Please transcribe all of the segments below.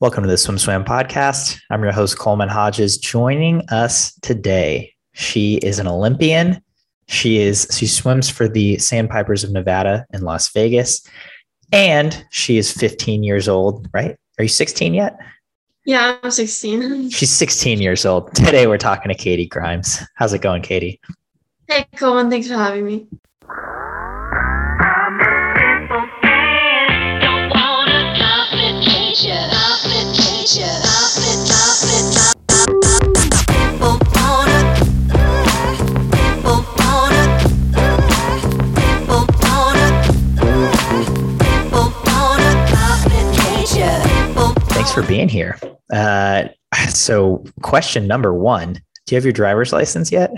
Welcome to the SwimSwam podcast. I'm your host, Coleman Hodges. Joining us today, she is an Olympian. She is she swims for the Sandpipers of Nevada in Las Vegas, and she is 15 years old. Right? Are you 16 yet? Yeah, I'm 16. She's 16 years old. Today we're talking to Katie Grimes. How's it going, Katie? Hey, Coleman. Thanks for having me. Thanks for being here. Uh, so, question number one Do you have your driver's license yet?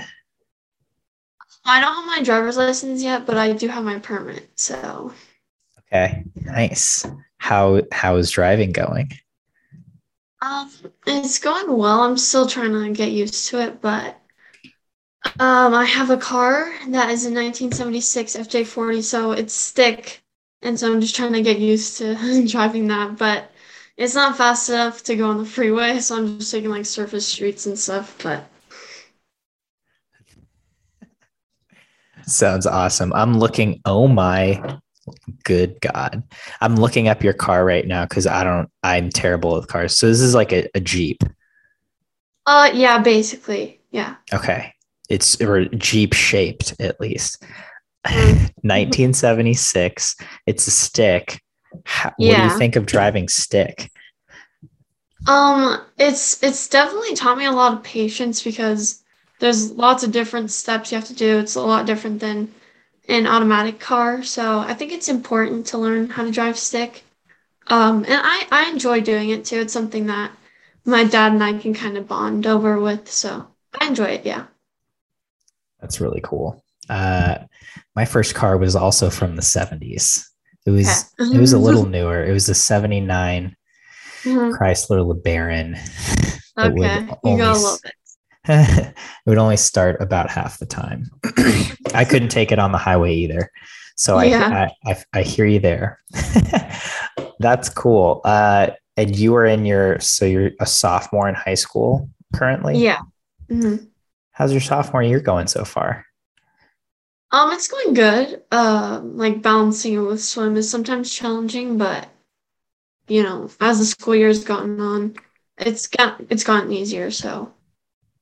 I don't have my driver's license yet, but I do have my permit. So, okay, nice. How how is driving going? Um, it's going well. I'm still trying to get used to it, but um, I have a car that is a 1976 FJ40, so it's stick, and so I'm just trying to get used to driving that. But it's not fast enough to go on the freeway, so I'm just taking like surface streets and stuff. But sounds awesome. I'm looking. Oh my good god. I'm looking up your car right now because i don't i'm terrible with cars. So this is like a, a jeep? Uh yeah basically yeah. Okay. It's or jeep shaped at least. 1976 it's a stick How, yeah. what do you think of driving stick um it's it's definitely taught me a lot of patience because there's lots of different steps you have to do it's a lot different than an automatic car. So I think it's important to learn how to drive stick. Um, and I, I enjoy doing it too. It's something that my dad and I can kind of bond over with. So I enjoy it. Yeah. That's really cool. Uh, my first car was also from the 70s. It was okay. it was a little newer. It was a 79 mm-hmm. Chrysler LeBaron. Okay, you go a little bit. it would only start about half the time. I couldn't take it on the highway either. So yeah. I, I, I hear you there. That's cool. Uh, and you are in your so you're a sophomore in high school currently. Yeah. Mm-hmm. How's your sophomore year going so far? Um, it's going good. Uh, like balancing it with swim is sometimes challenging, but you know, as the school year has gotten on, it's got it's gotten easier. So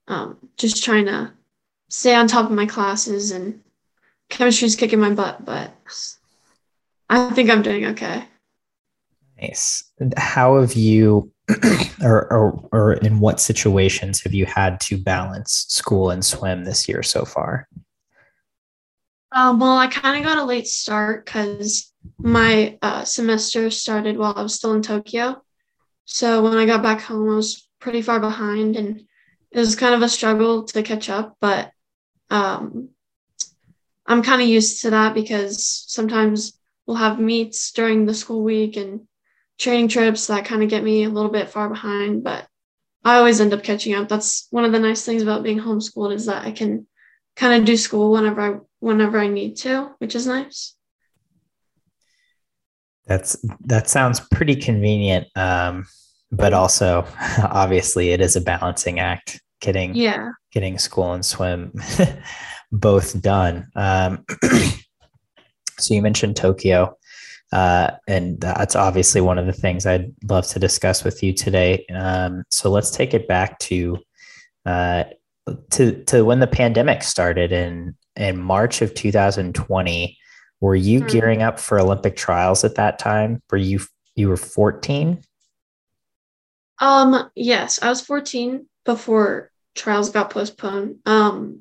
um, just trying to stay on top of my classes and chemistry's kicking my butt, but I think I'm doing okay. Nice. How have you, or, or, or in what situations have you had to balance school and swim this year so far? Um, well, I kind of got a late start because my uh, semester started while I was still in Tokyo. So when I got back home, I was pretty far behind, and it was kind of a struggle to catch up, but um, I'm kind of used to that because sometimes we'll have meets during the school week and training trips that kind of get me a little bit far behind, but I always end up catching up. That's one of the nice things about being homeschooled is that I can kind of do school whenever I whenever I need to, which is nice. That's that sounds pretty convenient. Um, but also obviously it is a balancing act getting yeah getting school and swim both done um, so you mentioned tokyo uh, and that's obviously one of the things i'd love to discuss with you today um, so let's take it back to uh, to to when the pandemic started in in march of 2020 were you mm-hmm. gearing up for olympic trials at that time were you you were 14 um, yes, I was 14 before trials got postponed. Um,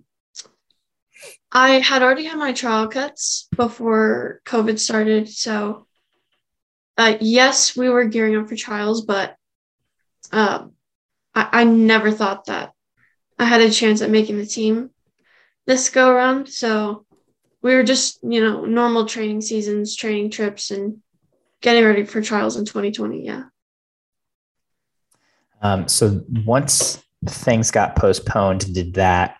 I had already had my trial cuts before COVID started. So, uh, yes, we were gearing up for trials, but uh, I, I never thought that I had a chance at making the team this go around. So, we were just, you know, normal training seasons, training trips, and getting ready for trials in 2020. Yeah. Um, so once things got postponed, did that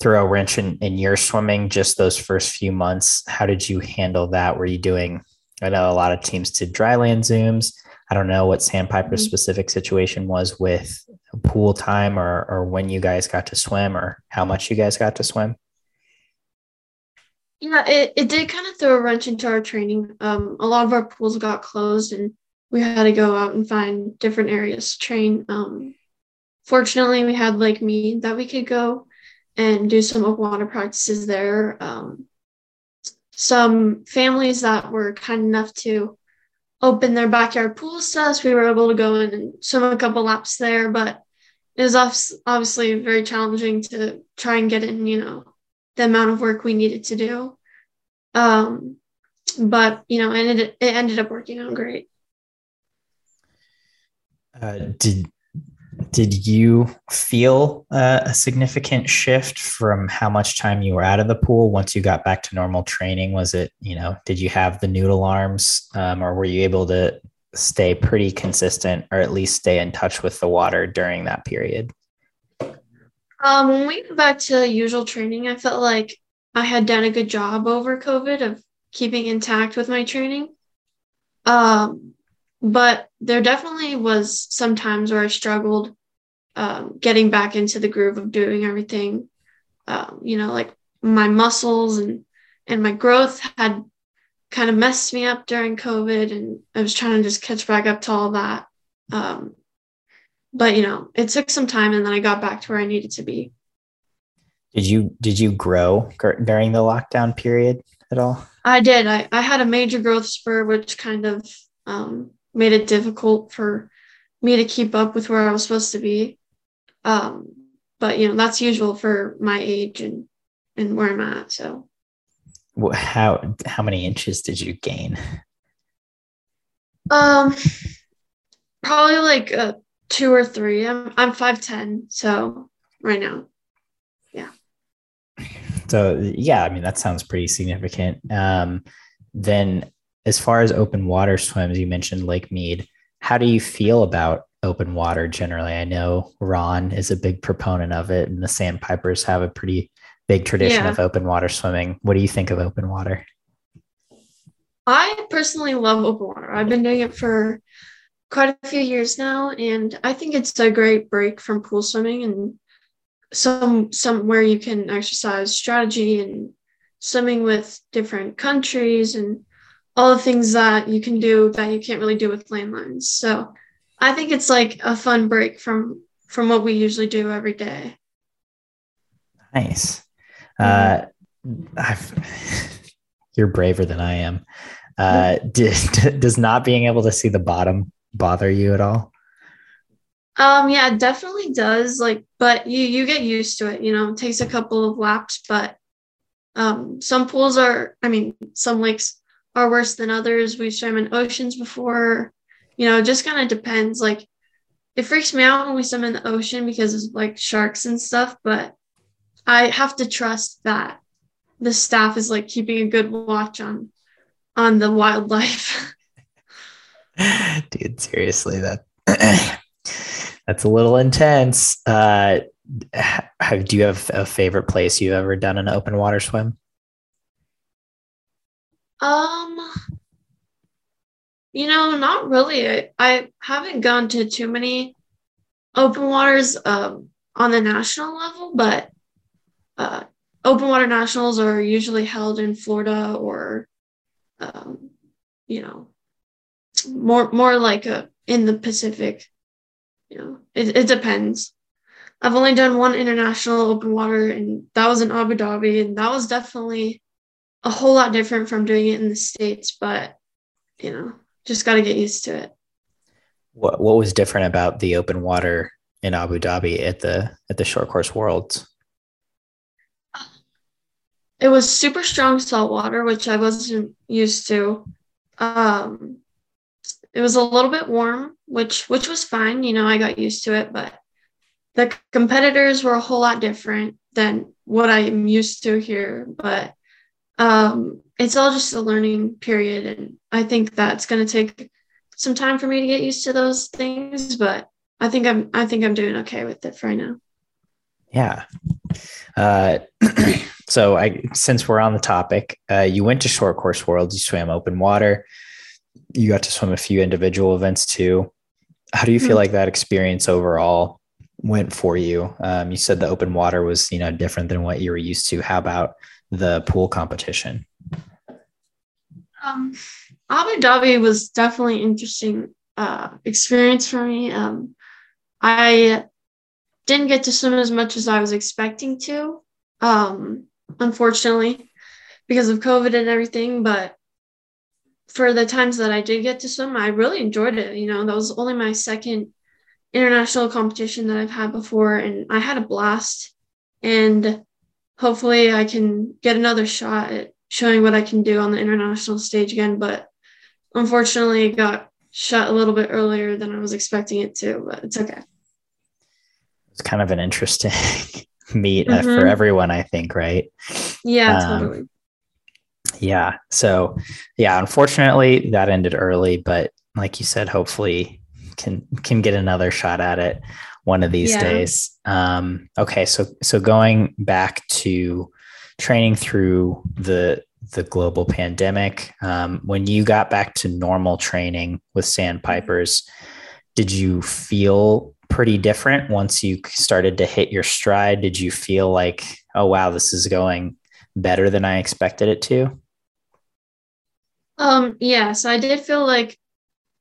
throw a wrench in, in your swimming just those first few months? How did you handle that? Were you doing I know a lot of teams did dryland zooms. I don't know what Sandpiper's mm-hmm. specific situation was with pool time or, or when you guys got to swim or how much you guys got to swim. Yeah, it, it did kind of throw a wrench into our training. Um, a lot of our pools got closed and we had to go out and find different areas to train. Um, fortunately, we had Lake Mead that we could go and do some open water practices there. Um, some families that were kind enough to open their backyard pools to us, we were able to go in and swim a couple laps there, but it was obviously very challenging to try and get in, you know, the amount of work we needed to do. Um, but you know, and it, it ended up working out great. Uh, did did you feel uh, a significant shift from how much time you were out of the pool once you got back to normal training? Was it, you know, did you have the noodle arms um, or were you able to stay pretty consistent or at least stay in touch with the water during that period? Um, when we went back to usual training, I felt like I had done a good job over COVID of keeping intact with my training. Um, but there definitely was some times where I struggled um, getting back into the groove of doing everything. Um, you know, like my muscles and and my growth had kind of messed me up during COVID, and I was trying to just catch back up to all that. Um, but you know, it took some time, and then I got back to where I needed to be. Did you did you grow during the lockdown period at all? I did. I, I had a major growth spur, which kind of um, made it difficult for me to keep up with where I was supposed to be. Um, but you know that's usual for my age and and where I'm at. So, how how many inches did you gain? Um, probably like a two or three. I'm I'm five ten, so right now, yeah. So yeah, I mean that sounds pretty significant. Um, then as far as open water swims, you mentioned Lake Mead. How do you feel about open water generally? I know Ron is a big proponent of it, and the Sandpipers have a pretty big tradition yeah. of open water swimming. What do you think of open water? I personally love open water. I've been doing it for quite a few years now, and I think it's a great break from pool swimming and some somewhere you can exercise strategy and swimming with different countries and all the things that you can do that you can't really do with lane lines. So I think it's like a fun break from from what we usually do every day. Nice. Uh, I've, you're braver than I am. Uh, did, does not being able to see the bottom bother you at all? Um, yeah, it definitely does. Like, but you you get used to it. You know, it takes a couple of laps, but um, some pools are. I mean, some lakes are worse than others. We've swam in oceans before. You know, it just kind of depends. Like, it freaks me out when we swim in the ocean because of like sharks and stuff, but I have to trust that the staff is like keeping a good watch on on the wildlife. Dude, seriously, that that's a little intense. Uh, have, do you have a favorite place you've ever done an open water swim? Um, you know, not really. I, I haven't gone to too many open waters um, on the national level, but uh, open water nationals are usually held in Florida or, um, you know, more more like a in the Pacific. You know, it, it depends. I've only done one international open water, and that was in Abu Dhabi, and that was definitely a whole lot different from doing it in the states. But you know, just got to get used to it. What What was different about the open water in Abu Dhabi at the at the short course worlds? It was super strong salt water, which I wasn't used to. Um, it was a little bit warm, which which was fine. You know, I got used to it, but the competitors were a whole lot different than what I'm used to here. But um, it's all just a learning period, and I think that's going to take some time for me to get used to those things. But I think I'm I think I'm doing okay with it for right now. Yeah. Uh, so I, since we're on the topic, uh, you went to short course world, you swam open water, you got to swim a few individual events too. How do you feel mm-hmm. like that experience overall went for you? Um, you said the open water was, you know, different than what you were used to. How about the pool competition? Um, Abu Dhabi was definitely interesting uh, experience for me. Um, I didn't get to swim as much as I was expecting to, um, unfortunately, because of COVID and everything. But for the times that I did get to swim, I really enjoyed it. You know, that was only my second international competition that I've had before, and I had a blast. And hopefully, I can get another shot at showing what I can do on the international stage again. But unfortunately, it got shut a little bit earlier than I was expecting it to, but it's okay. It's kind of an interesting meet mm-hmm. for everyone, I think, right? Yeah, um, totally. Yeah. So, yeah, unfortunately, that ended early, but like you said, hopefully can can get another shot at it one of these yeah. days. Um, okay, so so going back to training through the the global pandemic, um, when you got back to normal training with sandpipers, did you feel pretty different once you started to hit your stride? Did you feel like, oh wow, this is going better than I expected it to? Um, yes, I did feel like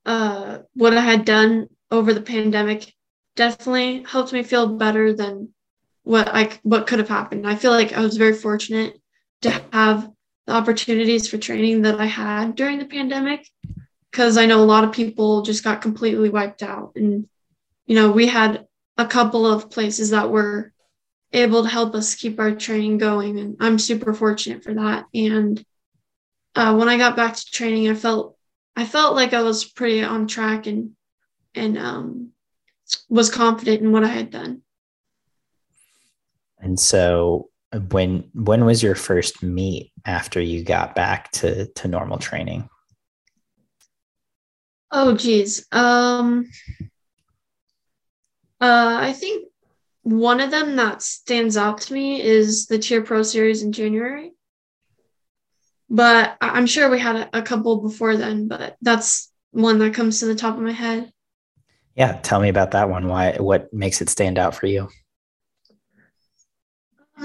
uh, what I had done over the pandemic definitely helped me feel better than what I what could have happened. I feel like I was very fortunate to have the opportunities for training that I had during the pandemic because I know a lot of people just got completely wiped out and you know we had a couple of places that were able to help us keep our training going and I'm super fortunate for that and uh, when I got back to training, I felt I felt like I was pretty on track and and um, was confident in what I had done. And so, when when was your first meet after you got back to to normal training? Oh, geez. Um, uh, I think one of them that stands out to me is the TYR Pro Series in January but I'm sure we had a, couple before then, but that's one that comes to the top of my head. Yeah, tell me about that one. Why what makes it stand out for you?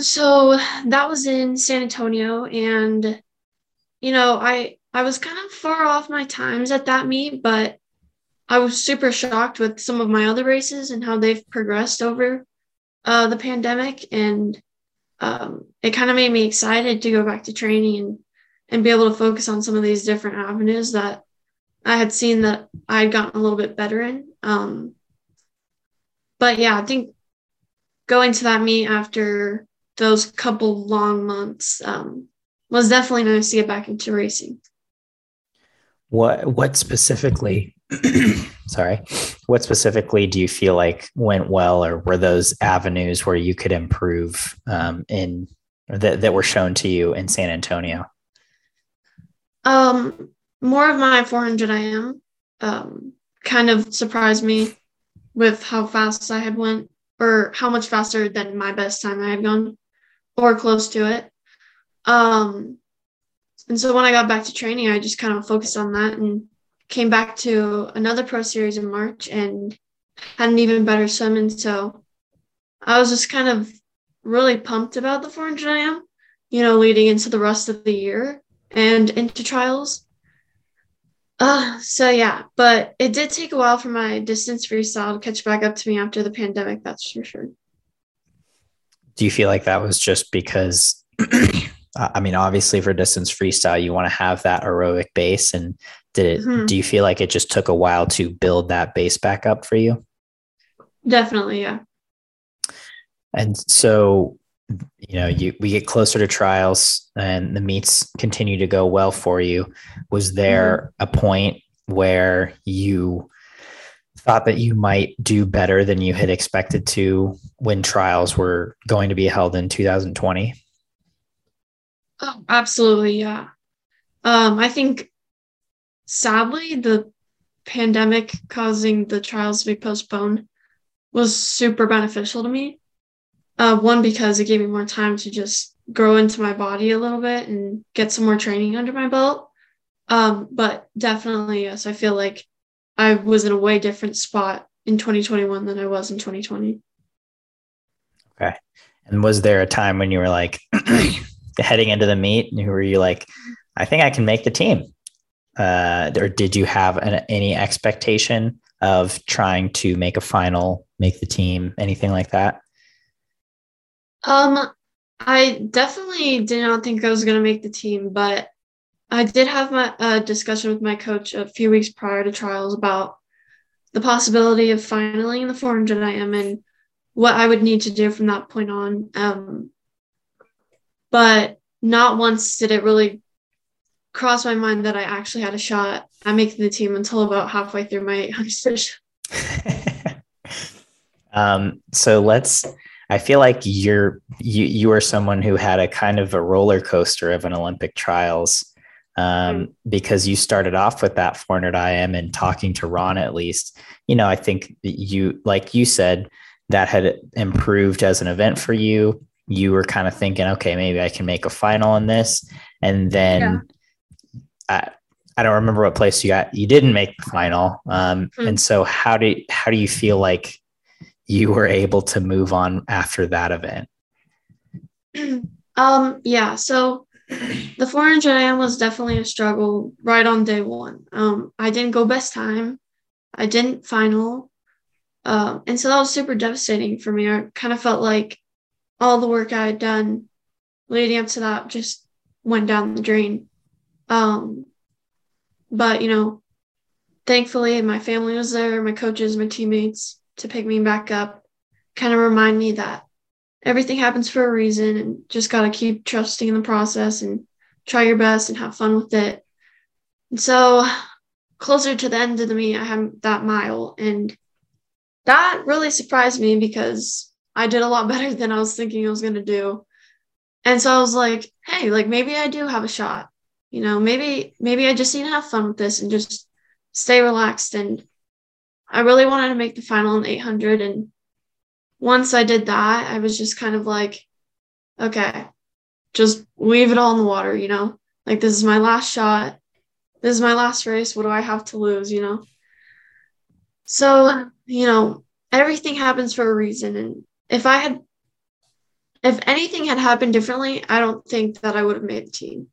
So that was in San Antonio and you know, I I was kind of far off my times at that meet, but I was super shocked with some of my other races and how they've progressed over uh, the pandemic and um, it kind of made me excited to go back to training and and be able to focus on some of these different avenues that I had seen that I had gotten a little bit better in. Um, but yeah, I think going to that meet after those couple long months um, was definitely nice to get back into racing. What what specifically? sorry, what specifically do you feel like went well, or were those avenues where you could improve um, in that that were shown to you in San Antonio? Um, more of my 400 IM um, kind of surprised me with how fast I had went, or how much faster than my best time I had gone, or close to it. Um, and so when I got back to training, I just kind of focused on that and came back to another pro series in March and had an even better swim. And so I was just kind of really pumped about the 400 IM, you know, leading into the rest of the year and into trials. Uh, so yeah, but it did take a while for my distance freestyle to catch back up to me after the pandemic, that's for sure. Do you feel like that was just because I mean, obviously for distance freestyle, you want to have that aerobic base. And did it, mm-hmm. do you feel like it just took a while to build that base back up for you? Definitely. Yeah. And so you know you we get closer to trials and the meets continue to go well for you. Was there mm-hmm. a point where you thought that you might do better than you had expected to when trials were going to be held in 2020 oh absolutely yeah. Um i think sadly the pandemic causing the trials to be postponed was super beneficial to me Uh, one because it gave me more time to just grow into my body a little bit and get some more training under my belt. Um, but definitely, yes, I feel like I was in a way different spot in 2021 than I was in 2020. Okay. And was there a time when you were like heading into the meet, and were you like, I think I can make the team? Uh, or did you have an, any expectation of trying to make a final, make the team, anything like that? Um, I definitely did not think I was going to make the team, but I did have my uh, discussion with my coach a few weeks prior to trials about the possibility of finaling the 400 IM and what I would need to do from that point on. Um, but not once did it really cross my mind that I actually had a shot at making the team until about halfway through my 800 um, so let's I feel like you're you you are someone who had a kind of a roller coaster of an Olympic trials um, mm-hmm. because you started off with that 400 IM and talking to Ron at least. You know, I think you like you said that had improved as an event for you. You were kind of thinking, okay, maybe I can make a final in this, and then yeah. I, I don't remember what place you got. You didn't make the final, um, mm-hmm. and so how do how do you feel like you were able to move on after that event? Um, yeah, so the 400 IM was definitely a struggle right on day one. Um, I didn't go best time, I didn't final, um, and so that was super devastating for me. I kind of felt like all the work I had done leading up to that just went down the drain. Um, but you know, thankfully, my family was there, my coaches, my teammates to pick me back up, kind of remind me that everything happens for a reason and just got to keep trusting in the process and try your best and have fun with it. And so, closer to the end of the meet, I had that mile, and that really surprised me because I did a lot better than I was thinking I was going to do. And so I was like, hey, like maybe I do have a shot. You know, maybe maybe I just need to have fun with this and just stay relaxed and I really wanted to make the final in 800. And once I did that, I was just kind of like, okay, just leave it all in the water, you know? Like, this is my last shot. This is my last race. What do I have to lose, you know? So, you know, everything happens for a reason. And if I had, if anything had happened differently, I don't think that I would have made the team.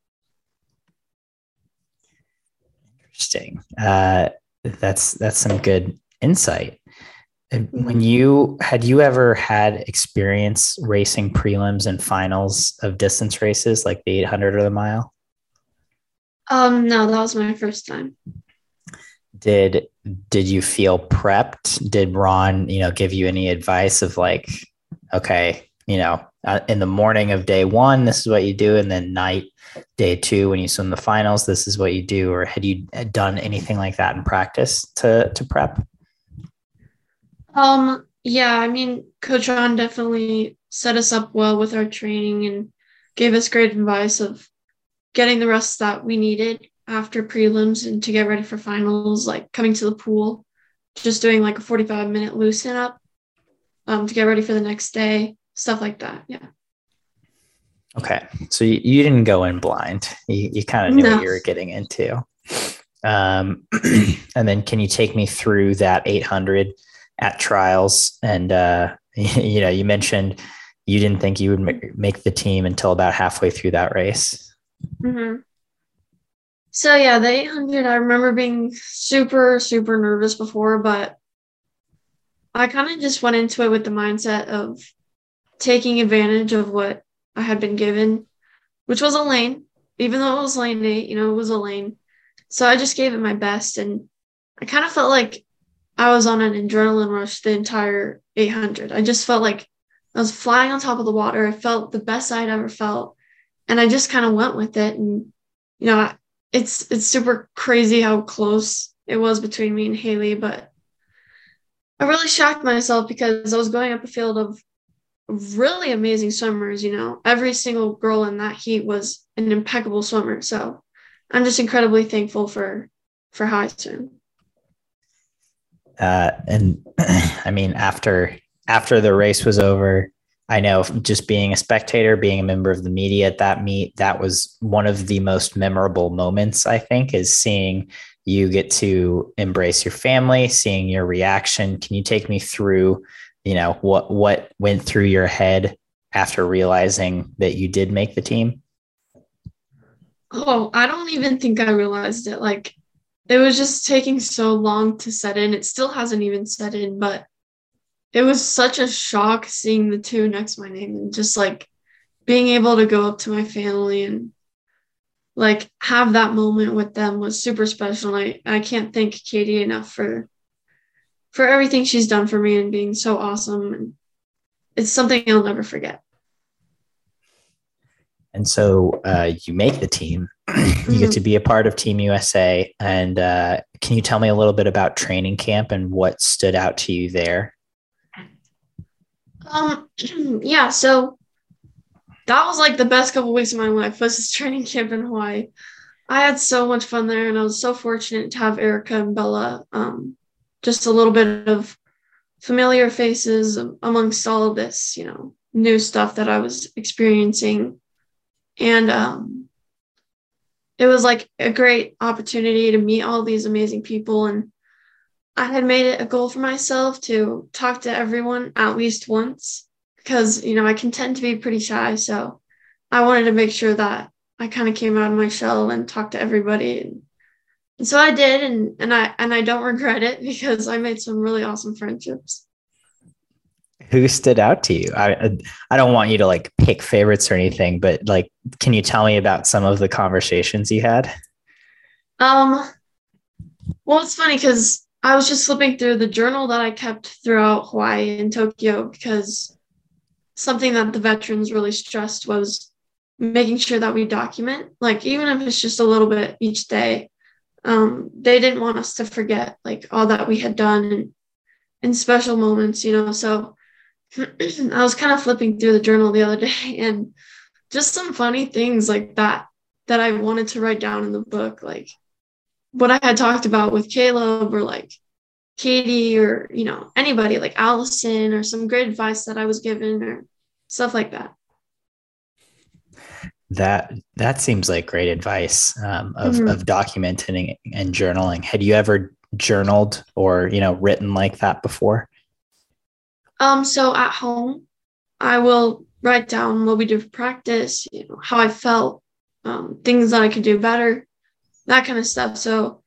Interesting. Uh, that's that's some good insight. And when you had you ever had experience racing prelims and finals of distance races like the 800 or the mile? Um, no, that was my first time. Did did you feel prepped? Did Ron, you know, give you any advice of like, okay, you know, uh, in the morning of day one, this is what you do, and then night day two when you swim the finals, this is what you do, or had you done anything like that in practice to to prep? Um, yeah, I mean, Coach Ron definitely set us up well with our training and gave us great advice of getting the rest that we needed after prelims and to get ready for finals, like coming to the pool, just doing like a 45 minute loosen up um, to get ready for the next day, stuff like that. Yeah. Okay. So you, you didn't go in blind. You, you kind of knew no. what you were getting into. Um, and then can you take me through that 800 at trials. And uh, you know you mentioned you didn't think you would make the team until about halfway through that race. Mm-hmm. so yeah the 800 i remember being super super nervous before but i kind of just went into it with the mindset of taking advantage of what i had been given which was a lane. Even though it was lane eight you know it was a lane. So i just gave it my best and i kind of felt like I was on an adrenaline rush the entire 800. I just felt like I was flying on top of the water. I felt the best I'd ever felt, and I just kind of went with it. And you know, it's it's super crazy how close it was between me and Haley, but I really shocked myself because I was going up a field of really amazing swimmers. You know, every single girl in that heat was an impeccable swimmer. So I'm just incredibly thankful for for how I swim uh, and I mean, after after the race was over, I know just being a spectator, being a member of the media at that meet, that was one of the most memorable moments, I think, is seeing you get to embrace your family, seeing your reaction. Can you take me through, you know, what what went through your head after realizing that you did make the team? Oh, I don't even think I realized it. Like it was just taking so long to set in. It still hasn't even set in, but it was such a shock seeing the two next to my name and just like being able to go up to my family and like have that moment with them was super special. And I, I can't thank Katie enough for for everything she's done for me and being so awesome. And it's something I'll never forget. And so uh, you make the team. you mm-hmm. get to be a part of Team USA. And uh, can you tell me a little bit about training camp and what stood out to you there? Um, yeah. So that was like the best couple weeks of my life was this training camp in Hawaii. I had so much fun there, and I was so fortunate to have Erica and Bella. Um, just a little bit of familiar faces amongst all of this, you know, new stuff that I was experiencing and um, it was like a great opportunity to meet all these amazing people. And I had made it a goal for myself to talk to everyone at least once because, you know, I can tend to be pretty shy. So I wanted to make sure that I kind of came out of my shell and talked to everybody. And, and so I did. And, and I, and I don't regret it because I made some really awesome friendships who stood out to you? I I don't want you to like pick favorites or anything, but like, can you tell me about some of the conversations you had? Um, well, it's funny because I was just flipping through the journal that I kept throughout Hawaii and Tokyo because something that the veterans really stressed was making sure that we document, like even if it's just a little bit each day. Um, they didn't want us to forget like all that we had done and in special moments, you know. So I was kind of flipping through the journal the other day and just some funny things like that that I wanted to write down in the book, like what I had talked about with Caleb or like Katie or, you know, anybody like Allison or some great advice that I was given or stuff like that. That that seems like great advice um, of, mm-hmm. of documenting and journaling. Had you ever journaled or you know written like that before? Um, so at home, I will write down what we did for practice, you know, how I felt, um, things that I could do better, that kind of stuff. So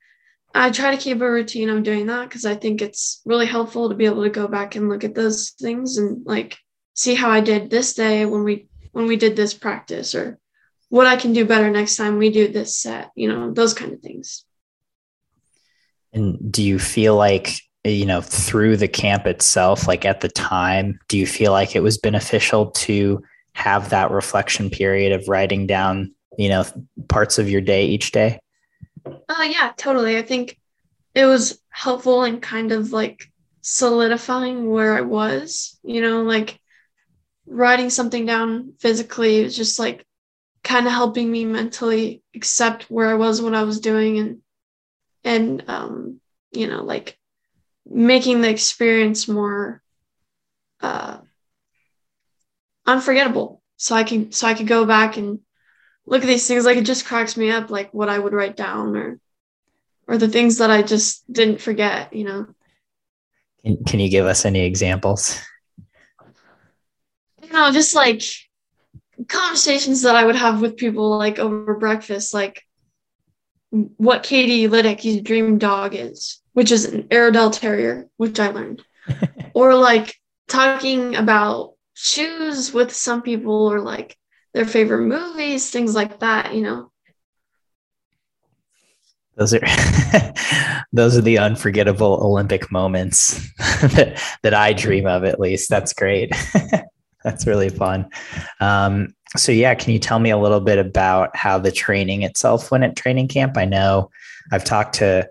I try to keep a routine of doing that because I think it's really helpful to be able to go back and look at those things and like see how I did this day when we when we did this practice or what I can do better next time we do this set, you know, those kind of things. And do you feel like you know through the camp itself like at the time do you feel like it was beneficial to have that reflection period of writing down you know parts of your day each day? Uh yeah totally. I think it was helpful and kind of like solidifying where i was you know like writing something down physically was just like kind of helping me mentally accept where i was what i was doing and and um you know like making the experience more uh, unforgettable. So I can so I could go back and look at these things like it just cracks me up like what I would write down or or the things that I just didn't forget, you know. Can, can you give us any examples? You know, just like conversations that I would have with people like over breakfast, like what Katie Ledecky's dream dog is which is an Airedale Terrier, which I learned. or like talking about shoes with some people or like their favorite movies, things like that, you know. Those are those are the unforgettable Olympic moments that, that I dream of at least. That's great. That's really fun. Um, so yeah, can you tell me a little bit about how the training itself went at training camp? I know I've talked to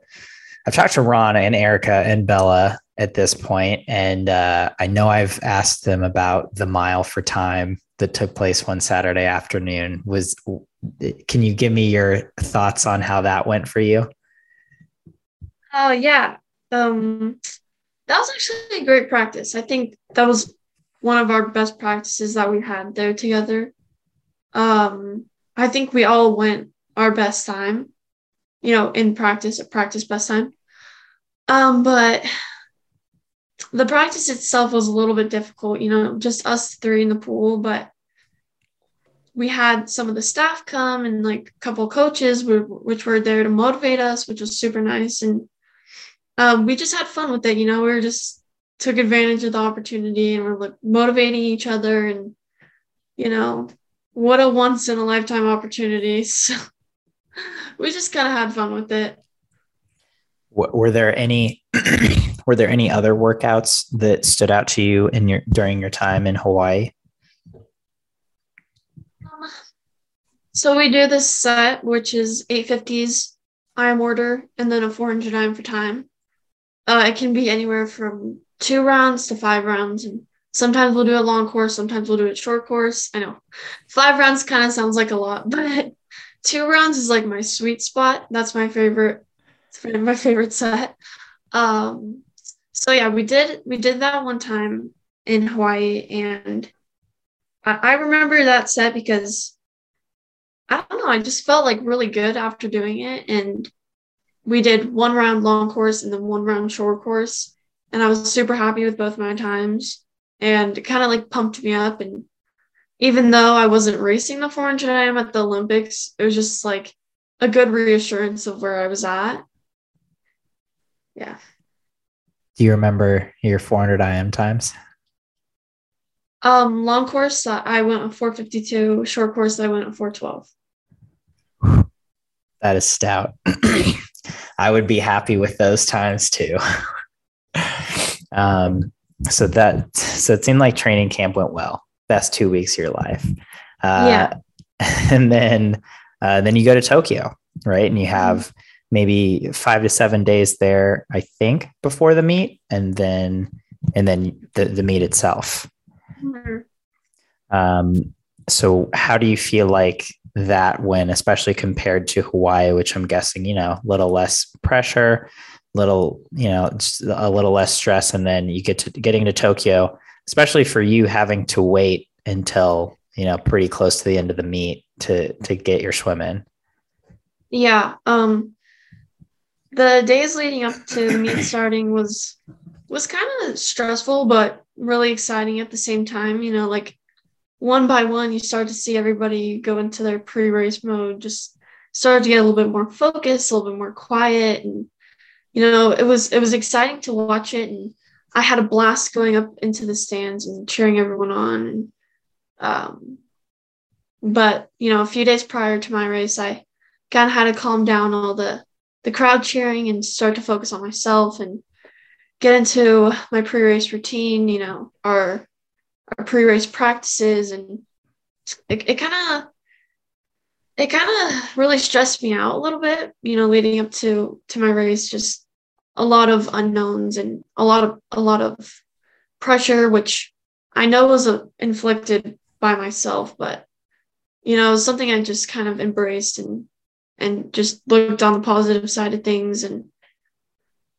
I've talked to Ron and Erica and Bella at this point, and uh, I know I've asked them about the mile for time that took place one Saturday afternoon. Was can you give me your thoughts on how that went for you? Oh yeah, um, that was actually a great practice. I think that was one of our best practices that we had there together. Um, I think we all went our best time, you know, in practice, at practice best time. Um, but the practice itself was a little bit difficult, you know, just us three in the pool, but we had some of the staff come and like a couple coaches were, which were there to motivate us, which was super nice. And um, we just had fun with it. You know, we were just took advantage of the opportunity and we're like motivating each other and, you know, what a once in a lifetime opportunity. So we just kind of had fun with it. Were there any were there any other workouts that stood out to you in your during your time in Hawaii? So we do this set, which is 850s IM order, and then a 400 IM for time. Uh, it can be anywhere from two rounds to five rounds, and sometimes we'll do a long course, sometimes we'll do a short course. I know five rounds kind of sounds like a lot, but two rounds is like my sweet spot. That's my favorite, my favorite set. Um, so yeah, we did we did that one time in Hawaii, and I, I remember that set because I don't know. I just felt like really good after doing it. And we did one round long course and then one round short course. And I was super happy with both my times. And it kind of like pumped me up. And even though I wasn't racing the 400 IM at the Olympics, it was just like a good reassurance of where I was at. Yeah. Do you remember your 400 IM times? Um, long course, I went a 452. Short course, I went a 412. That is stout. I would be happy with those times too. um, so that so it seemed like training camp went well. Best two weeks of your life. Uh, yeah. And then uh, then you go to Tokyo, right? And you mm-hmm. have maybe five to seven days there, I think, before the meet, and then and then the, the meet itself. Mm-hmm. Um, so how do you feel like that when especially compared to Hawaii, which I'm guessing, you know, a little less pressure, little, you know, a little less stress. And then you get to getting to Tokyo, especially for you having to wait until, you know, pretty close to the end of the meet to to get your swim in. Yeah. Um the days leading up to the meet starting was was kind of stressful, but really exciting at the same time. You know, like one by one, you start to see everybody go into their pre race mode, just started to get a little bit more focused, a little bit more quiet. And, you know, it was, it was exciting to watch it. And I had a blast going up into the stands and cheering everyone on. And, um, but, you know, a few days prior to my race, I kind of had to calm down all the, the crowd cheering and start to focus on myself and get into my pre-race routine, you know, our our pre-race practices. And it, kind of it kind of really stressed me out a little bit you know leading up to to my race just a lot of unknowns and a lot of a lot of pressure which i know was a, inflicted by myself but you know something i just kind of embraced and and just looked on the positive side of things and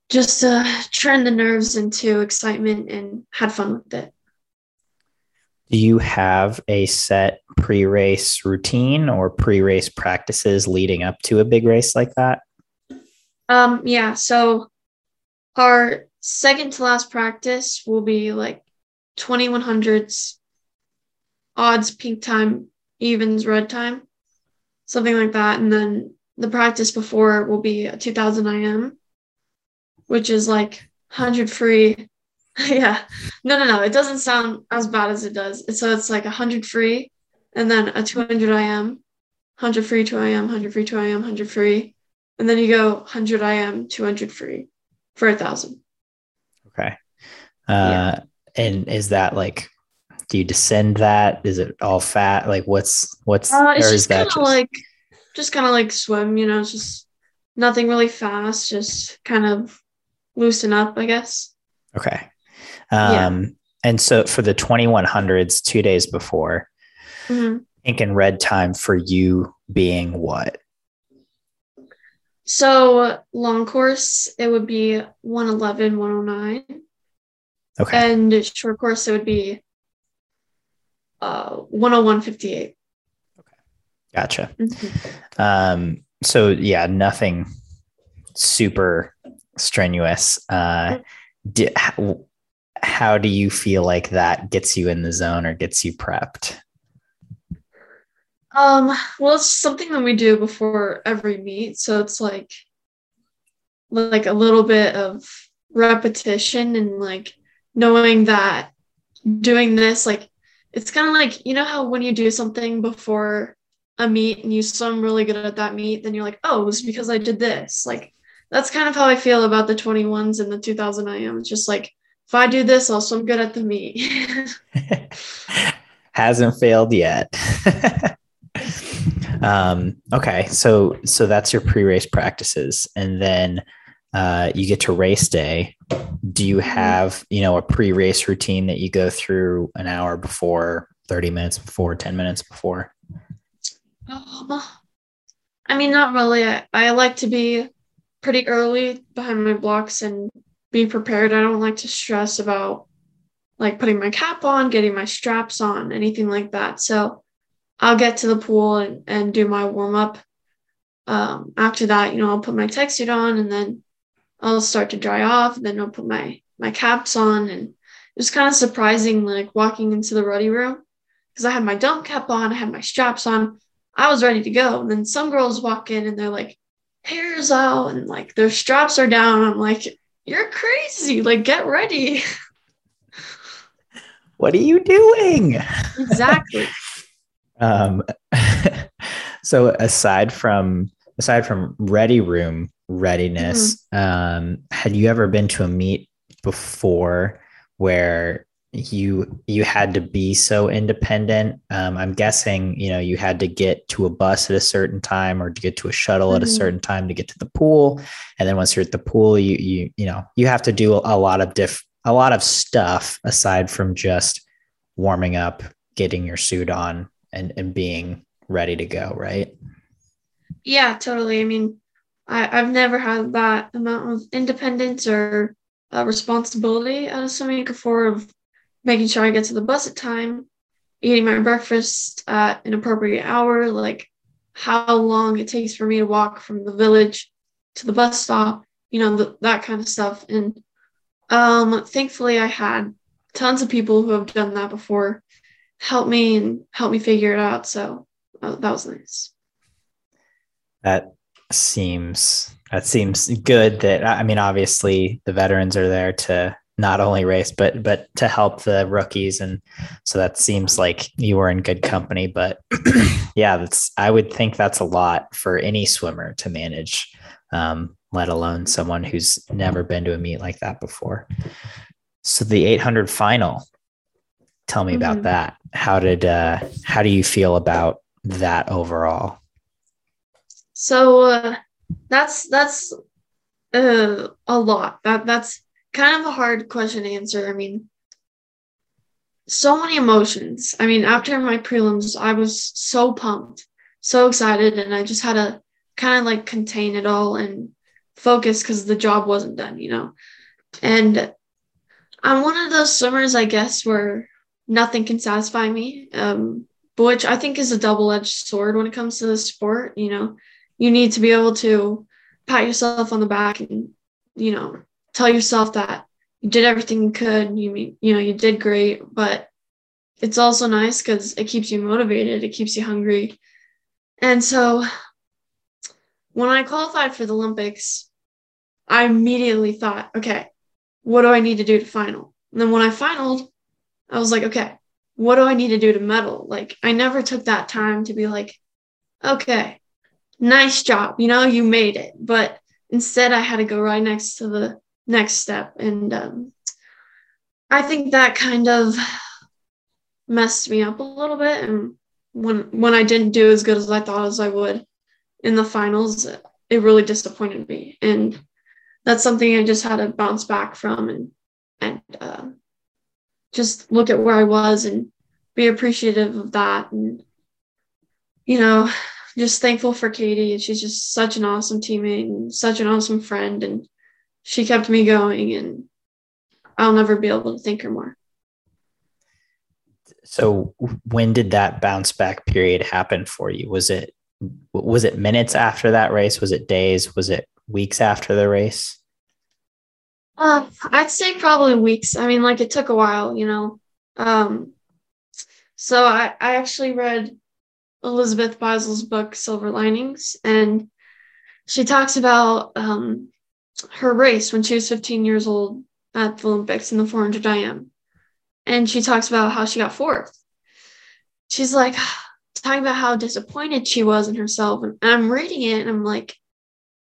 just uh, turned the nerves into excitement and had fun with it do you have a set pre race routine or pre race practices leading up to a big race like that? Um, yeah. So our second to last practice will be like 2100s, odds, pink time, evens, red time, something like that. And then the practice before will be a 2000 IM, which is like 100 free, yeah. No, no, no. It doesn't sound as bad as it does. So it's like 100 free and then a 200 IM, 100 free, 2 IM, 100 free, 2 IM, 100 free. And then you go 100 IM, 200 free for a thousand. Okay. Uh, yeah. And is that like, do you descend that? Is it all fat? Like what's, what's, uh, it's just kind of like, just kind of like swim, you know, just nothing really fast, just kind of loosen up, I guess. Okay. Um, yeah. And so for the 2100s, two days before, mm-hmm. pink and red time for you being what? So long course, it would be 111, 109. Okay. And short course, it would be uh 101.58. Okay. Gotcha. Mhm. Um, so yeah, nothing super strenuous. Uh, di- how, how do you feel like that gets you in the zone or gets you prepped? Um, well, it's something that we do before every meet, so it's like like a little bit of repetition and like knowing that doing this like it's kind of like you know how when you do something before a meet and you swim really good at that meet, then you're like, oh, it was because I did this. Like that's kind of how I feel about the 21s and the 2000 IM. It's just like if I do this, I'll swim good at the meet. Hasn't failed yet. um, okay, so so that's your pre-race practices, and then uh, you get to race day. Do you have you know a pre-race routine that you go through an hour before, thirty minutes before, ten minutes before? Um, I mean, not really. I, I like to be pretty early behind my blocks and be prepared. I don't like to stress about like putting my cap on, getting my straps on, anything like that. So I'll get to the pool and, and do my warm up. Um, after that, you know, I'll put my tech suit on and then I'll start to dry off. Then I'll put my my caps on, and it was kind of surprising, like walking into the ready room because I had my dome cap on, I had my straps on, I was ready to go. And then some girls walk in and they're like, hair's out and like their straps are down. I'm like, you're crazy. Like, get ready. What are you doing? exactly. Um, so aside from aside from ready room readiness, um, had you ever been to a meet before where you you had to be so independent? Um, I'm guessing you know you had to get to a bus at a certain time or to get to a shuttle at a Mhm. certain time to get to the pool, and then once you're at the pool, you you you know you have to do a lot of diff a lot of stuff aside from just warming up, getting your suit on, and and being ready to go, right? Yeah, totally. I mean, I, I've never had that amount of independence or uh, responsibility at a swimming before of making sure I get to the bus at time, eating my breakfast at an appropriate hour, like how long it takes for me to walk from the village to the bus stop, you know, th- that kind of stuff. And um, thankfully, I had tons of people who have done that before help me and help me figure it out. So uh, that was nice. That seems that seems good. That I mean, obviously the veterans are there to not only race but but to help the rookies, and so that seems like you were in good company. But yeah, that's I would think that's a lot for any swimmer to manage, um, let alone someone who's never been to a meet like that before. So the 800 final. Tell me about Mhm. that. How did uh, how do you feel about that overall? So uh, that's that's uh, a lot. That that's kind of a hard question to answer. I mean, so many emotions. I mean, after my prelims, I was so pumped, so excited, and I just had to kind of like contain it all and focus because the job wasn't done, you know. And I'm one of those swimmers, I guess, where nothing can satisfy me. Um, which I think is a double-edged sword when it comes to the sport. You know, you need to be able to pat yourself on the back and you know tell yourself that you did everything you could you mean you know you did great but it's also nice because it keeps you motivated it keeps you hungry. And so when i qualified for the olympics i immediately thought okay what do i need to do to final? And then when i finaled i was like okay what do i need to do to medal? Like i never took that time to be like okay nice job you know you made it. But instead i had to go right next to the next step. And um, i think that kind of messed me up a little bit. And when when i didn't do as good as i thought as i would in the finals it really disappointed me. And that's something i just had to bounce back from and and uh, just look at where i was and be appreciative of that. And you know just thankful for Katie. And she's just such an awesome teammate and such an awesome friend. And she kept me going, and I'll never be able to thank her more. So when did that bounce back period happen for you? Was it was it minutes after that race? Was it days? Was it weeks after the race? Um, I'd say probably weeks. I mean, like it took a while, you know. Um, so I, I actually read Elizabeth Beisel's book Silver Linings, and she talks about um, her race when she was 15 years old at the Olympics in the 400 IM. And she talks about how she got fourth. She's like talking about how disappointed she was in herself. And I'm reading it and I'm like,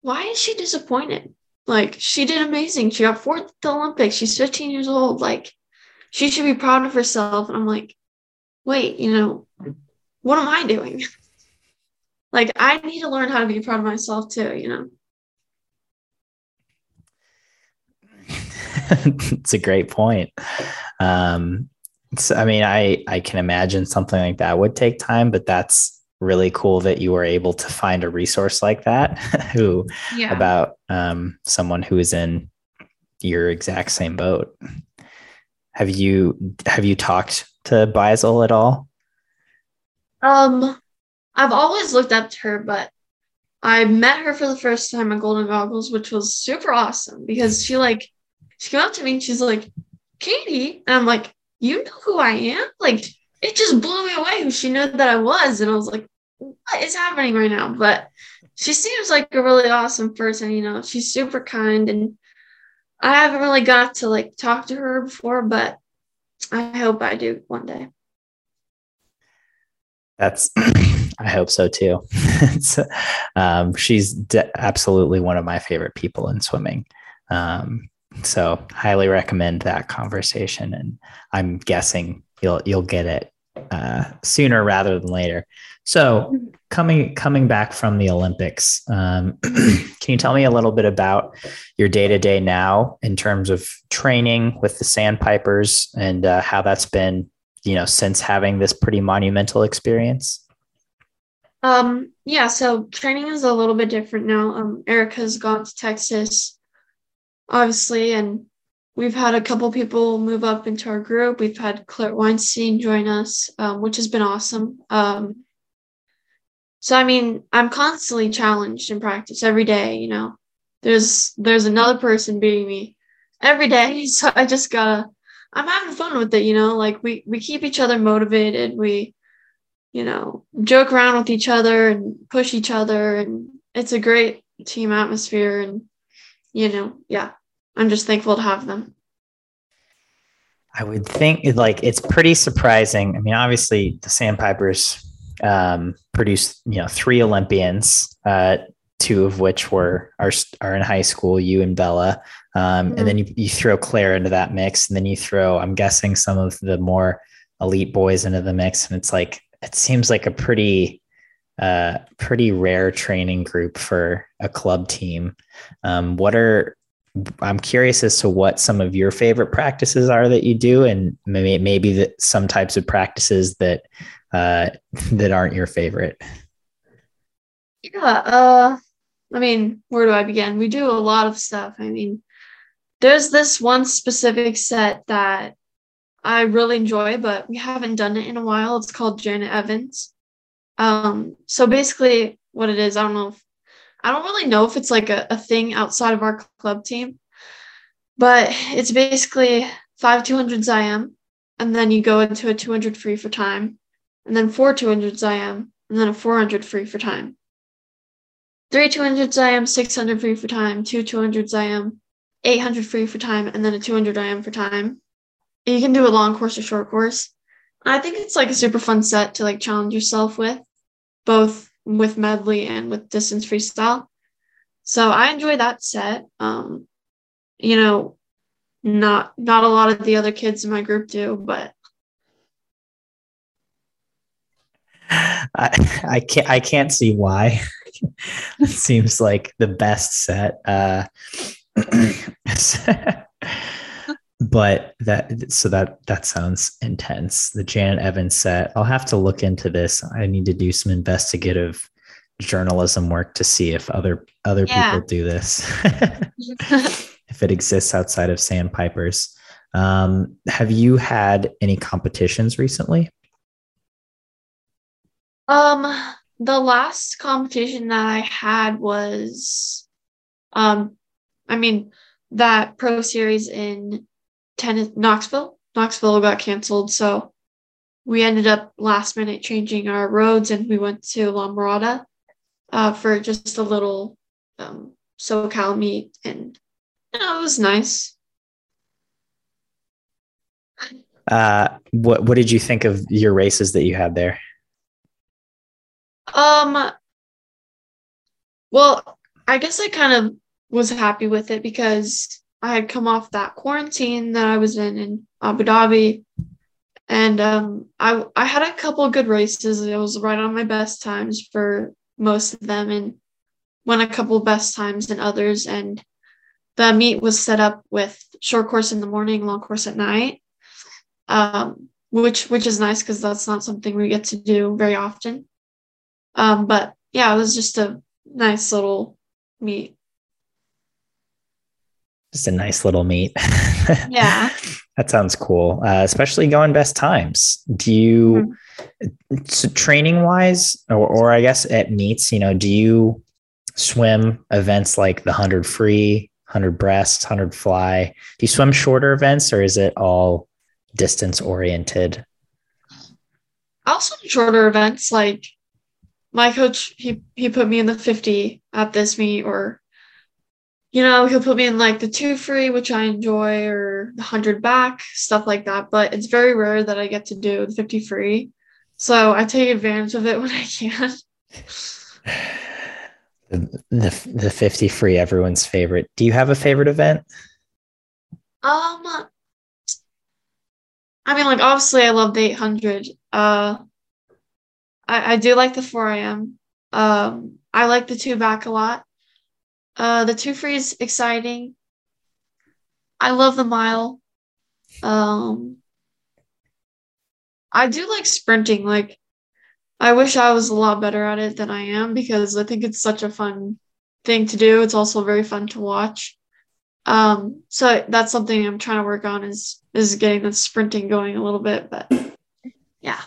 why is she disappointed? Like, she did amazing. She got fourth at the Olympics. She's 15 years old. Like, she should be proud of herself. And I'm like, wait, you know, what am I doing? like, I need to learn how to be proud of myself too, you know? it's a great point. Um, so, I mean, I I can imagine something like that would take time, but that's really cool that you were able to find a resource like that who yeah. about um, someone who is in your exact same boat. Have you have you talked to Beisel at all? Um, I've always looked up to her, but I met her for the first time at Golden Goggles, which was super awesome because she like she came up to me and she's like, Katie. And I'm like, you know who I am? Like, it just blew me away who she knew that I was. And I was like, what is happening right now? But she seems like a really awesome person, you know, she's super kind. And I haven't really got to like talk to her before, but I hope I do one day. That's, I hope so too. um, she's de- absolutely one of my favorite people in swimming. Um, so highly recommend that conversation. And I'm guessing you'll you'll get it uh, sooner rather than later. So coming coming back from the Olympics, um, can you tell me a little bit about your day to day now in terms of training with the Sandpipers and uh, how that's been, you know, since having this pretty monumental experience? Um, yeah, so training is a little bit different now. Um, Erica's gone to Texas obviously. And we've had a couple people move up into our group. We've had Claire Weinstein join us, um, which has been awesome. Um, so I mean, I'm constantly challenged in practice every day. You know, there's there's another person beating me every day, so I just gotta. I'm having fun with it. You know, like we we keep each other motivated. We you know joke around with each other and push each other and it's a great team atmosphere and you know, yeah, I'm just thankful to have them. I would think like it's pretty surprising. I mean, obviously the Sandpipers um, produced, you know, three Olympians, uh, two of which were are are in high school, you and Bella, um, mm-hmm. and then you, you throw Claire into that mix, and then you throw, I'm guessing, some of the more elite boys into the mix, and it's like it seems like a pretty uh, pretty rare training group for a club team. Um, what are I'm curious as to what some of your favorite practices are that you do, and maybe maybe that some types of practices that uh, that aren't your favorite. Yeah, uh, I mean, where do I begin? We do a lot of stuff. I mean, there's this one specific set that I really enjoy, but we haven't done it in a while. It's called Janet Evans. Um, so basically, what it is, I don't know if I don't really know if it's like a, a thing outside of our club team, but it's basically five 200s IM, and then you go into a 200 free for time, and then four 200s IM, and then a 400 free for time. Three 200s IM, 600 free for time, two 200s IM, 800 free for time, and then a 200 IM for time. You can do a long course or short course. I think it's like a super fun set to like challenge yourself with, both with medley and with distance freestyle. So I enjoy that set. Um, you know, not not a lot of the other kids in my group do, but I I can't I can't see why. it seems like the best set. Uh, but that so that that sounds intense the janet evans set i'll have to look into this i need to do some investigative journalism work to see if other other yeah. people do this if it exists outside of sandpipers Um, have you had any competitions recently? Um, the last competition that I had was, um, I mean, that pro series in tennis Knoxville. Knoxville got canceled, so we ended up last minute changing our roads and we went to La Mirada uh, for just a little um, SoCal meet, and you know, it was nice. Uh, what what did you think of your races that you had there? Um, well, I guess I kind of was happy with it because I had come off that quarantine that I was in in Abu Dhabi, and um, I I had a couple good races. It was right on my best times for most of them, and won a couple best times in others. And the meet was set up with short course in the morning, long course at night, um, which which is nice because that's not something we get to do very often. Um, but yeah, it was just a nice little meet. Just a nice little meet. Yeah. that sounds cool, uh, especially going best times. Do you, mm-hmm. so training wise, or, or I guess at meets, you know, do you swim events like the 100 free, 100 breast, 100 fly? Do you swim shorter events or is it all distance oriented? I'll swim shorter events like my coach he he put me in the 50 at this meet or you know he'll put me in like the two free which i enjoy or the 100 back stuff like that. But it's very rare that i get to do the 50 free. So i take advantage of it when i can. The, the, the 50 free everyone's favorite. Do you have a favorite event? Um i mean like obviously i love the 800 uh I, I do like the 4 IM Um, I like the two back a lot. Uh, the two free is exciting. I love the mile. Um, I do like sprinting. Like, I wish I was a lot better at it than I am because I think it's such a fun thing to do. It's also very fun to watch. Um, so that's something I'm trying to work on is is getting the sprinting going a little bit. But yeah.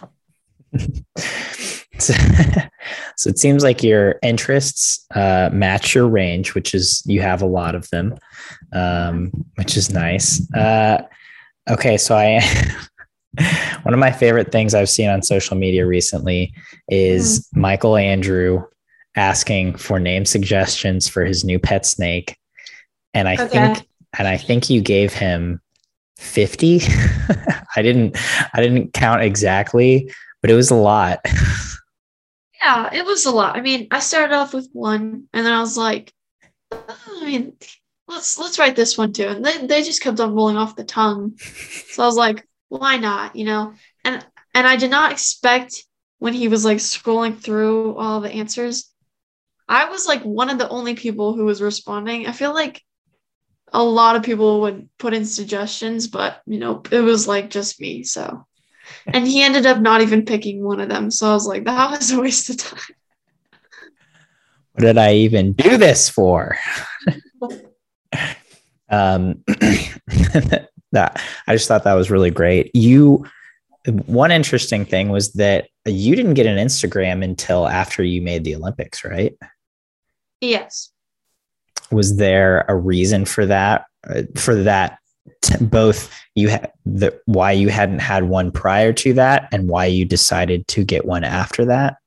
so it seems like your interests uh, match your range, which is you have a lot of them, um, which is nice. Uh, okay, so I one of my favorite things I've seen on social media recently is mm. Michael Andrew asking for name suggestions for his new pet snake, and I okay. think and I think you gave him 50 i didn't i didn't count exactly but it was a lot Yeah, it was a lot. I mean, I started off with one, and then I was like, oh, I mean, let's let's write this one too. And they, they just kept on rolling off the tongue. So I was like, why not? You know? And and I did not expect when he was like scrolling through all the answers. I was like one of the only people who was responding. I feel like a lot of people would put in suggestions, but you know, it was like just me. So and he ended up not even picking one of them. So I was like, that was a waste of time. What did I even do this for? um, that I just thought that was really great. You, one interesting thing was that you didn't get an Instagram until after you made the Olympics, right? Yes. Was there a reason for that? Uh, for that both you had the why you hadn't had one prior to that and why you decided to get one after that?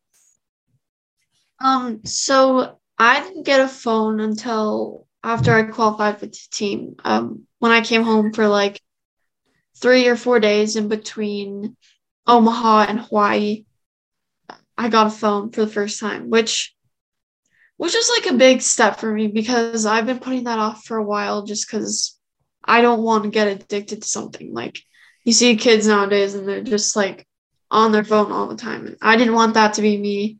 Um, so I didn't get a phone until after I qualified with the team. Um, when I came home for like three or four days in between Omaha and Hawaii, I got a phone for the first time, which which was like a big step for me because I've been putting that off for a while just because I don't want to get addicted to something. Like you see kids nowadays and they're just like on their phone all the time. And I didn't want that to be me.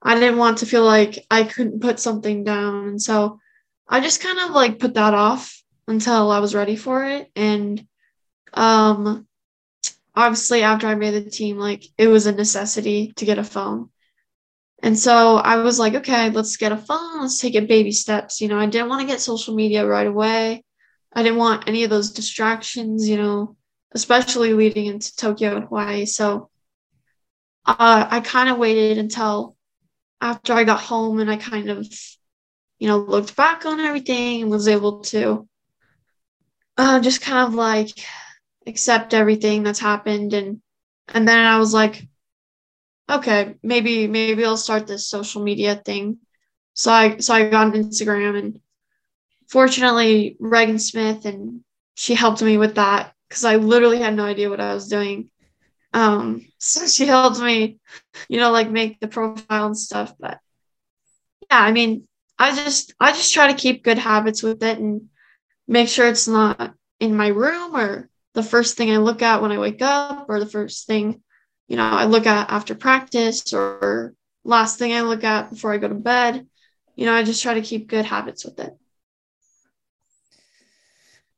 I didn't want to feel like I couldn't put something down. And so I just kind of like put that off until I was ready for it. And um obviously after I made the team, like it was a necessity to get a phone. And so I was like, okay, let's get a phone. Let's take it baby steps. You know, I didn't want to get social media right away. I didn't want any of those distractions, you know, especially leading into Tokyo and Hawaii. So uh, I kind of waited until after I got home and I kind of, you know, looked back on everything and was able to uh, just kind of like accept everything that's happened and and then I was like, okay, maybe maybe I'll start this social media thing. So I so I got on Instagram and fortunately Regan Smith and she helped me with that because I literally had no idea what I was doing. Um, so she helped me, you know, like make the profile and stuff. But yeah, I mean, I just I just try to keep good habits with it and make sure it's not in my room or the first thing I look at when I wake up or the first thing, you know, I look at after practice or last thing I look at before I go to bed. You know, I just try to keep good habits with it.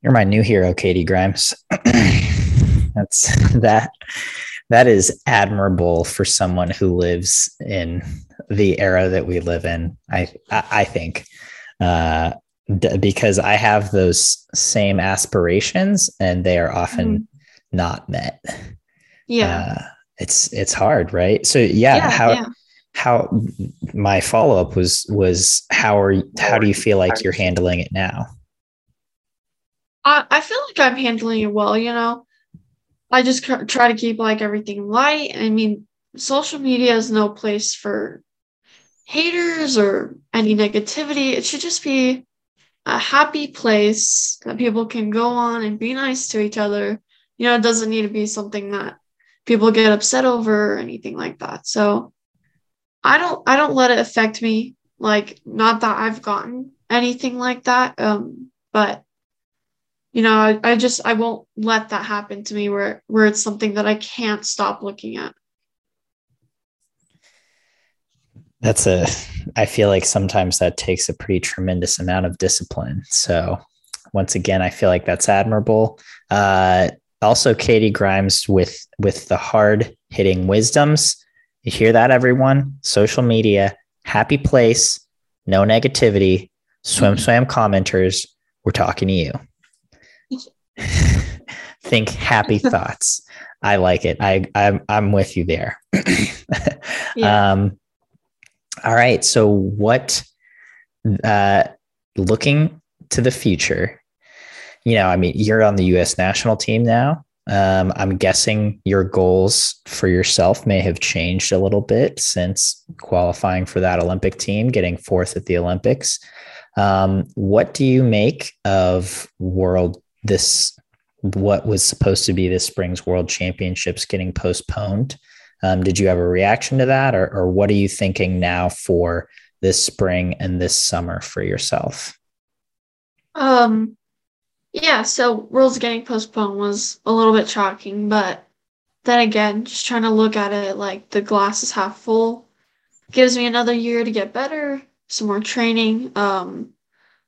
You're my new hero, Katie Grimes. That's that that is admirable for someone who lives in the era that we live in. I I, think uh, d- because I have those same aspirations and they are often mm. not met. Yeah, uh, it's it's hard, right? So yeah, yeah how yeah. how my follow up was was how are how do you feel like you're handling it now? I I feel like I'm handling it well. You know, I just try to keep like everything light. I mean, social media is no place for haters or any negativity. It should just be a happy place that people can go on and be nice to each other. You know, it doesn't need to be something that people get upset over or anything like that. So I don't I don't let it affect me. Like not that I've gotten anything like that. Um, but you know, I, I just I won't let that happen to me where where it's something that I can't stop looking at. That's a I feel like sometimes that takes a pretty tremendous amount of discipline. So once again, I feel like that's admirable. Uh, also, Katie Grimes with with the hard hitting wisdoms. You hear that, everyone? Social media, happy place, no negativity. SwimSwam commenters, we're talking to you. think happy thoughts. I like it. I I'm I'm with you there. yeah. Um all right. So what uh looking to the future, you know, I mean, you're on the US national team now. Um, I'm guessing your goals for yourself may have changed a little bit since qualifying for that Olympic team, getting fourth at the Olympics. Um, what do you make of world this what was supposed to be this spring's world championships getting postponed. Um, did you have a reaction to that, or, or what are you thinking now for this spring and this summer for yourself? Um, yeah, so Worlds getting postponed was a little bit shocking, but then again, just trying to look at it like the glass is half full. Gives me another year to get better, some more training. Um,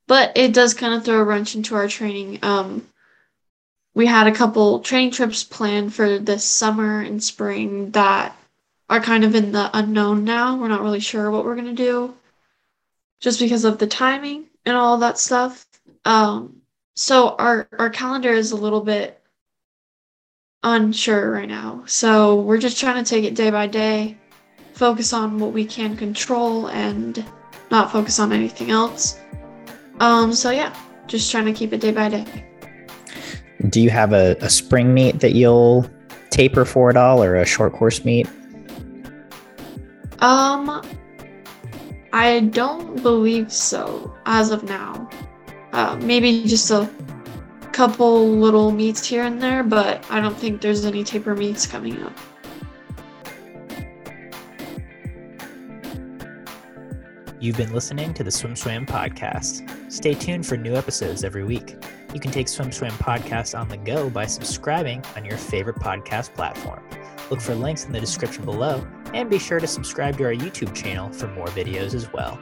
but it does kind of throw a wrench into our training. Um, we had a couple training trips planned for this summer and spring that are kind of in the unknown now. We're not really sure what we're going to do just because of the timing and all that stuff. Um, so our our calendar is a little bit unsure right now. So we're just trying to take it day by day, focus on what we can control and not focus on anything else. Um, so yeah, just trying to keep it day by day do you have a, a spring meet that you'll taper for at all or a short course meet? Um, I don't believe so as of now. Uh, maybe just a couple little meets here and there, but I don't think there's any taper meets coming up. You've been listening to the SwimSwam podcast. Stay tuned for new episodes every week. You can take SwimSwam podcast on the go by subscribing on your favorite podcast platform. Look for links in the description below and be sure to subscribe to our YouTube channel for more videos as well.